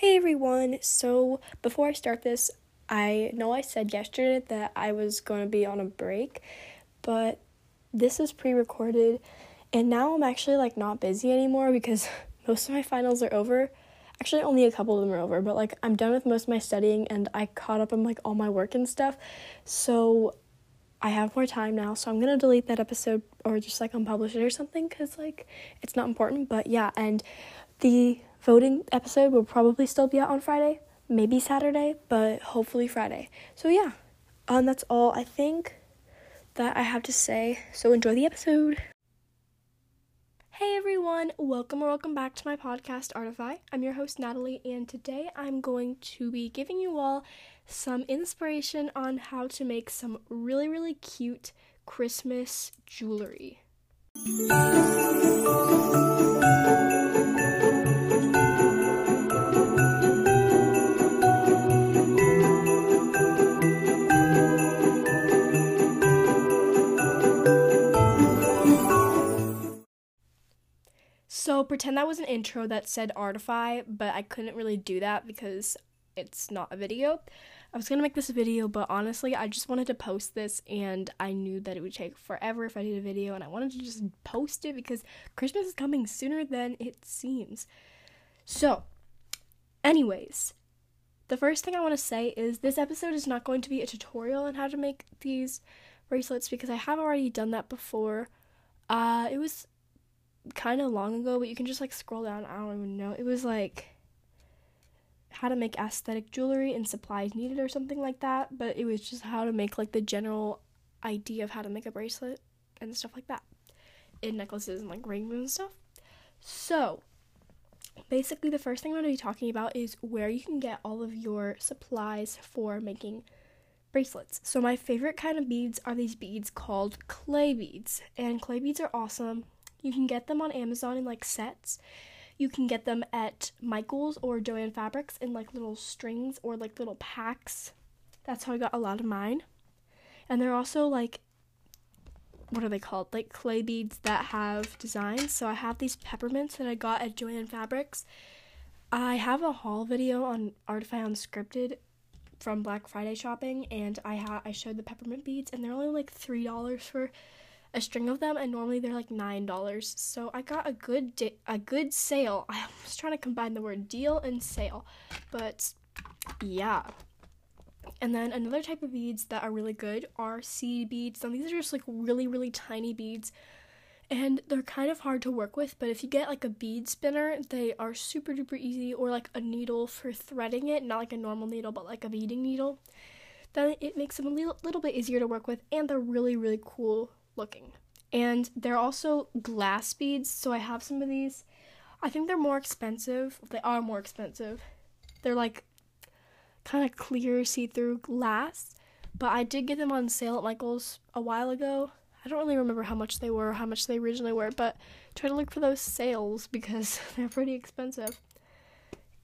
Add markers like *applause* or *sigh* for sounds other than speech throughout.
Hey everyone! So, before I start this, I know I said yesterday that I was going to be on a break, but this is pre recorded, and now I'm actually like not busy anymore because *laughs* most of my finals are over. Actually, only a couple of them are over, but like I'm done with most of my studying and I caught up on like all my work and stuff. So, I have more time now, so I'm gonna delete that episode or just like unpublish it or something because like it's not important. But yeah, and the voting episode will probably still be out on Friday, maybe Saturday, but hopefully Friday. So yeah, um, that's all I think that I have to say. So enjoy the episode. Hey everyone, welcome or welcome back to my podcast Artify. I'm your host Natalie, and today I'm going to be giving you all some inspiration on how to make some really, really cute Christmas jewelry. Pretend that was an intro that said Artify, but I couldn't really do that because it's not a video. I was gonna make this a video, but honestly, I just wanted to post this, and I knew that it would take forever if I did a video, and I wanted to just post it because Christmas is coming sooner than it seems. So, anyways, the first thing I want to say is this episode is not going to be a tutorial on how to make these bracelets because I have already done that before. Uh, it was kind of long ago, but you can just like scroll down. I don't even know. It was like how to make aesthetic jewelry and supplies needed or something like that, but it was just how to make like the general idea of how to make a bracelet and stuff like that. In necklaces and like rings and stuff. So, basically the first thing I'm going to be talking about is where you can get all of your supplies for making bracelets. So my favorite kind of beads are these beads called clay beads, and clay beads are awesome. You can get them on Amazon in like sets. You can get them at Michael's or Joann Fabrics in like little strings or like little packs. That's how I got a lot of mine. And they're also like what are they called? Like clay beads that have designs. So I have these peppermints that I got at Joann Fabrics. I have a haul video on Artify Unscripted from Black Friday shopping, and I ha- I showed the peppermint beads, and they're only like three dollars for a string of them, and normally they're like nine dollars. So I got a good di- a good sale. *laughs* I was trying to combine the word deal and sale, but yeah. And then another type of beads that are really good are seed beads. Now these are just like really really tiny beads. And they're kind of hard to work with, but if you get like a bead spinner, they are super duper easy, or like a needle for threading it, not like a normal needle, but like a beading needle then it makes them a little, little bit easier to work with and they're really really cool looking. And they're also glass beads, so I have some of these. I think they're more expensive. They are more expensive. They're like kind of clear see-through glass, but I did get them on sale at Michael's a while ago. I don't really remember how much they were, how much they originally were, but try to look for those sales *laughs* because *laughs* they're pretty expensive.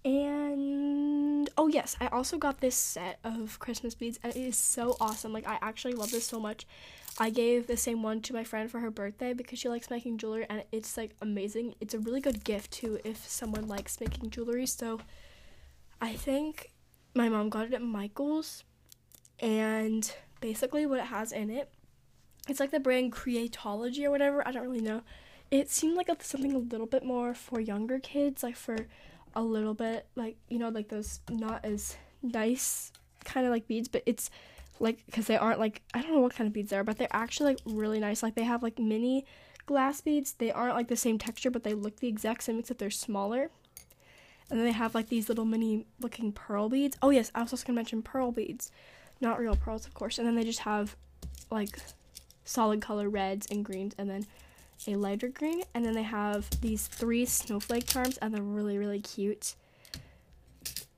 And oh yes, I also got this set of Christmas beads and it is so awesome. Like I actually love this so much. I gave the same one to my friend for her birthday because she likes making jewelry and it's like amazing. It's a really good gift too if someone likes making jewelry. So I think my mom got it at Michael's and basically what it has in it it's like the brand Creatology or whatever. I don't really know. It seemed like something a little bit more for younger kids, like for a little bit like you know like those not as nice kind of like beads but it's like because they aren't like i don't know what kind of beads they are but they're actually like really nice. Like they have like mini glass beads. They aren't like the same texture but they look the exact same except they're smaller. And then they have like these little mini looking pearl beads. Oh yes i was also gonna mention pearl beads. Not real pearls of course. And then they just have like solid color reds and greens and then a lighter green, and then they have these three snowflake charms, and they're really, really cute.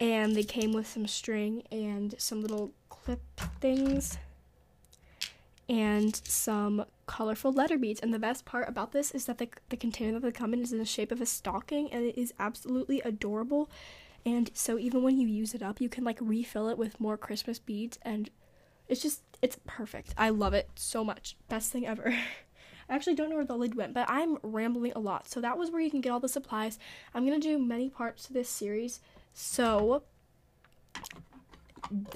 And they came with some string and some little clip things and some colorful letter beads. And the best part about this is that the, the container that they come in is in the shape of a stocking, and it is absolutely adorable. And so even when you use it up, you can like refill it with more Christmas beads, and it's just it's perfect. I love it so much. Best thing ever. *laughs* I actually don't know where the lid went, but I'm rambling a lot. So that was where you can get all the supplies. I'm going to do many parts to this series So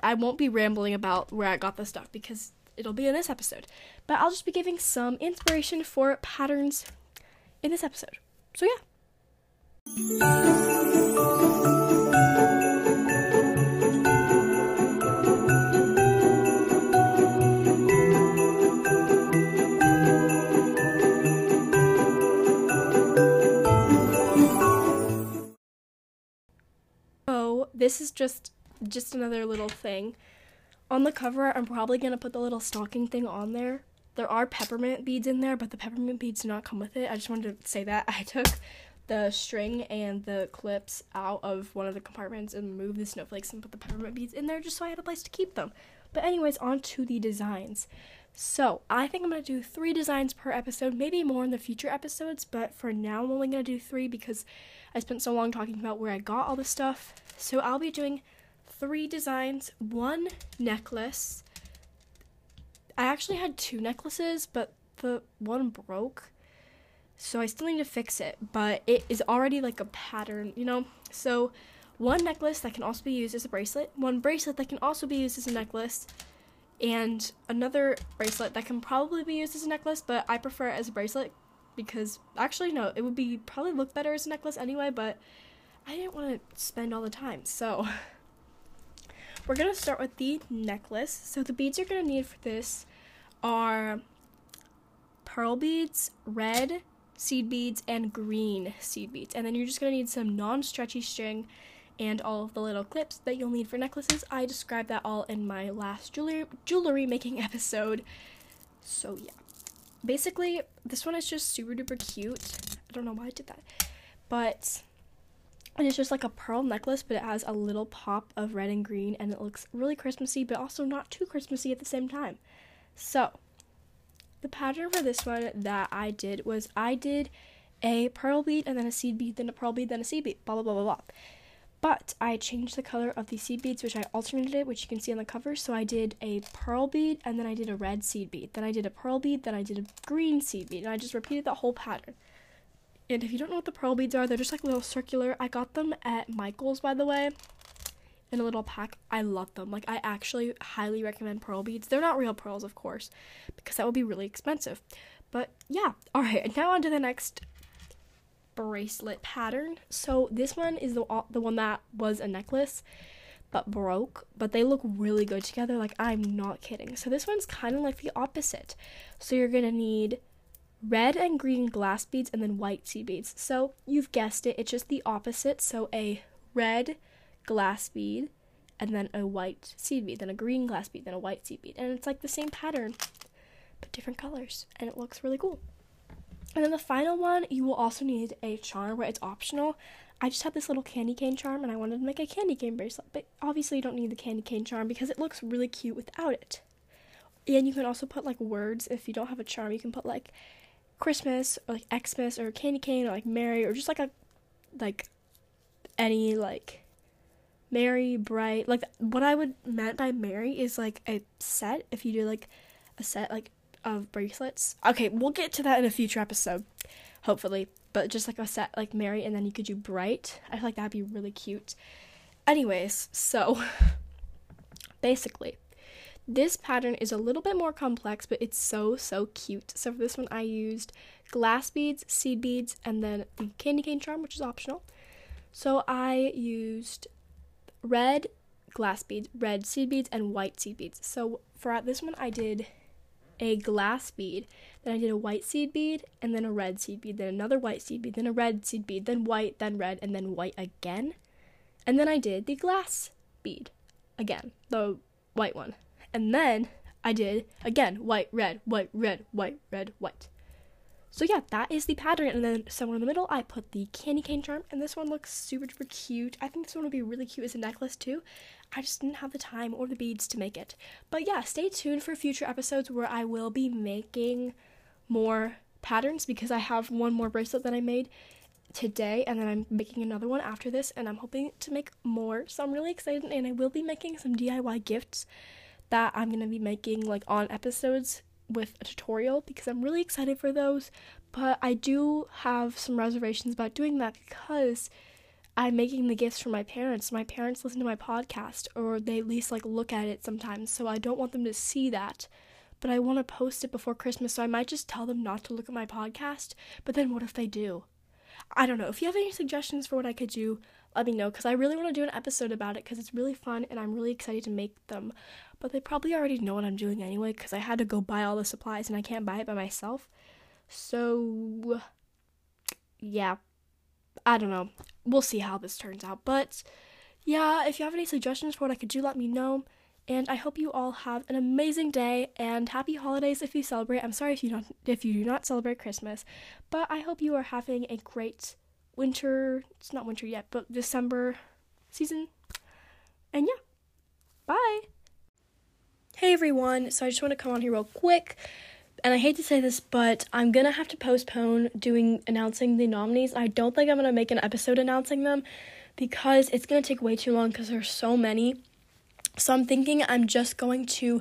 I won't be rambling about where I got the stuff because it'll be in this episode. But I'll just be giving some inspiration for patterns in this episode. So yeah. This is just just another little thing. On the cover, I'm probably gonna put the little stocking thing on there. There are peppermint beads in there, but the peppermint beads do not come with it. I just wanted to say that. *laughs* I took the string and the clips out of one of the compartments and moved the snowflakes and put the peppermint beads in there just so I had a place to keep them. But anyways, on to the designs. So, I think I'm going to do three designs per episode, maybe more in the future episodes, but for now I'm only going to do three because I spent so long talking about where I got all the stuff. So, I'll be doing three designs, one necklace. I actually had two necklaces, but the one broke. So I still need to fix it, but it is already like a pattern, you know? So one necklace that can also be used as a bracelet, one bracelet that can also be used as a necklace, and another bracelet that can probably be used as a necklace, but I prefer it as a bracelet because actually no, it would be probably look better as a necklace anyway, but I didn't want to spend all the time. So *laughs* we're going to start with the necklace. So the beads you're going to need for this are pearl beads, red seed beads, and green seed beads. And then you're just going to need some non-stretchy string and all of the little clips that you'll need for necklaces. I described that all in my last jewelry jewelry making *laughs* episode. So yeah. Basically, this one is just super duper cute. I don't know why I did that. But and it's just like a pearl necklace, but it has a little pop of red and green, and it looks really Christmassy, but also not too Christmassy at the same time. So, the pattern for this one that I did was I did a pearl bead and then a seed bead, then a pearl bead, then a seed bead, blah blah blah blah blah. But I changed the color of the seed beads, which I alternated, it, which you can see on the cover. So I did a pearl bead and then I did a red seed bead. Then I did a pearl bead, then I did a green seed bead, and I just repeated the whole pattern. And if you don't know what the pearl beads are, they're just like little circular. I got them at Michael's, by the way, in a little pack. I love them. Like, I actually highly recommend pearl beads. They're not real pearls, of course, because that would be really expensive. But yeah, all right. Now on to the next bracelet pattern. So this one is the the one that was a necklace but broke, but they look really good together. Like I'm not kidding. So this one's kind of like the opposite. So you're going to need red and green glass beads and then white seed beads. So you've guessed it, it's just the opposite. So a red glass bead and then a white seed bead, then a green glass bead, then a white seed bead. And it's like the same pattern, but different colors. And it looks really cool. And then the final one, you will also need a charm where it's optional. I just have this little candy cane charm and I wanted to make a candy cane bracelet, but obviously you don't need the candy cane charm because it looks really cute without it. And you can also put like words if you don't have a charm, you can put like Christmas or like Xmas or candy cane or like Merry or just like a like any like Merry bright like what I would meant by Merry is like a set if you do like a set like of bracelets. Okay, we'll get to that in a future episode, hopefully. But just like a set like Merry and then you could do bright. I feel like that'd be really cute. Anyways, so *laughs* basically this pattern is a little bit more complex, but it's so, so cute. So for this one, I used glass beads, seed beads, and then the candy cane charm, which is optional. So I used red glass beads, red seed beads, and white seed beads. So for this one, I did a glass bead, then I did a white seed bead, and then a red seed bead, then another white seed bead, then a red seed bead, then white, then red, and then white again. And then I did the glass bead again, the white one. And then I did again white, red, white, red, white, red, white. So yeah, that is the pattern. And then somewhere in the middle, I put the candy cane charm. And this one looks super duper cute. I think this one would be really cute as a necklace too. I just didn't have the time or the beads to make it. But yeah, stay tuned for future episodes where I will be making more patterns because I have one more bracelet that I made today and then I'm making another one after this and I'm hoping to make more. So I'm really excited and I will be making some DIY gifts that I'm going to be making like on episodes with a tutorial because I'm really excited for those. But I do have some reservations about doing that because I'm making the gifts for my parents. My parents listen to my podcast or they at least like look at it sometimes. So I don't want them to see that. But I want to post it before Christmas, so I might just tell them not to look at my podcast. But then what if they do? I don't know. If you have any suggestions for what I could do, let me know because I really want to do an episode about it because it's really fun and I'm really excited to make them. But they probably already know what I'm doing anyway because I had to go buy all the supplies and I can't buy it by myself. So, yeah, I don't know. We'll see how this turns out. But yeah, if you have any suggestions for what I could do, let me know. And I hope you all have an amazing day and happy holidays if you celebrate. I'm sorry if you don't if you do not celebrate Christmas, but I hope you are having a great winter. It's not winter yet, but December season. And yeah. Bye. Hey everyone. So I just want to come on here real quick and I hate to say this, but I'm gonna have to postpone doing announcing the nominees. I don't think I'm gonna make an episode announcing them because it's gonna take way too long because there's so many. So I'm thinking I'm just going to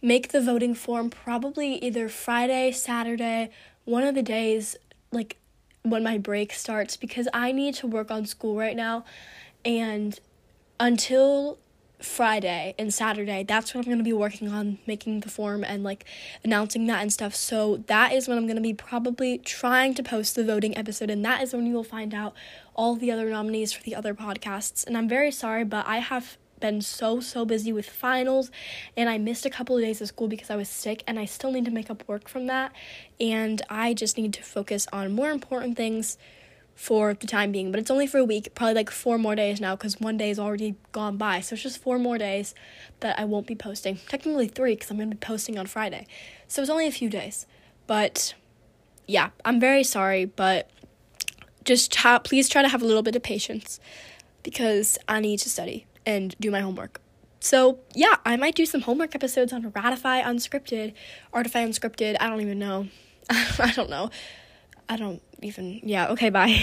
make the voting form probably either Friday, Saturday, one of the days, like when my break starts, because I need to work on school right now. And until Friday and Saturday, that's when I'm going to be working on making the form and like announcing that and stuff. So that is when I'm going to be probably trying to post the voting episode, and that is when you will find out all the other nominees for the other podcasts. And I'm very sorry, but I have been so so busy with finals and I missed a couple of days of school because I was sick and I still need to make up work from that and I just need to focus on more important things for the time being, but it's only for a week, probably like four more days now because one day is already gone by. So it's just four more days that I won't be posting. Technically three because I'm going to be posting on Friday. So it's only a few days. But yeah, I'm very sorry, but just please try to have a little bit of patience because I need to study and do my homework. So yeah, I might do some homework episodes on Ratify Unscripted, Artify Unscripted. I don't even know. *laughs* I don't know. I don't even. Yeah, okay, bye.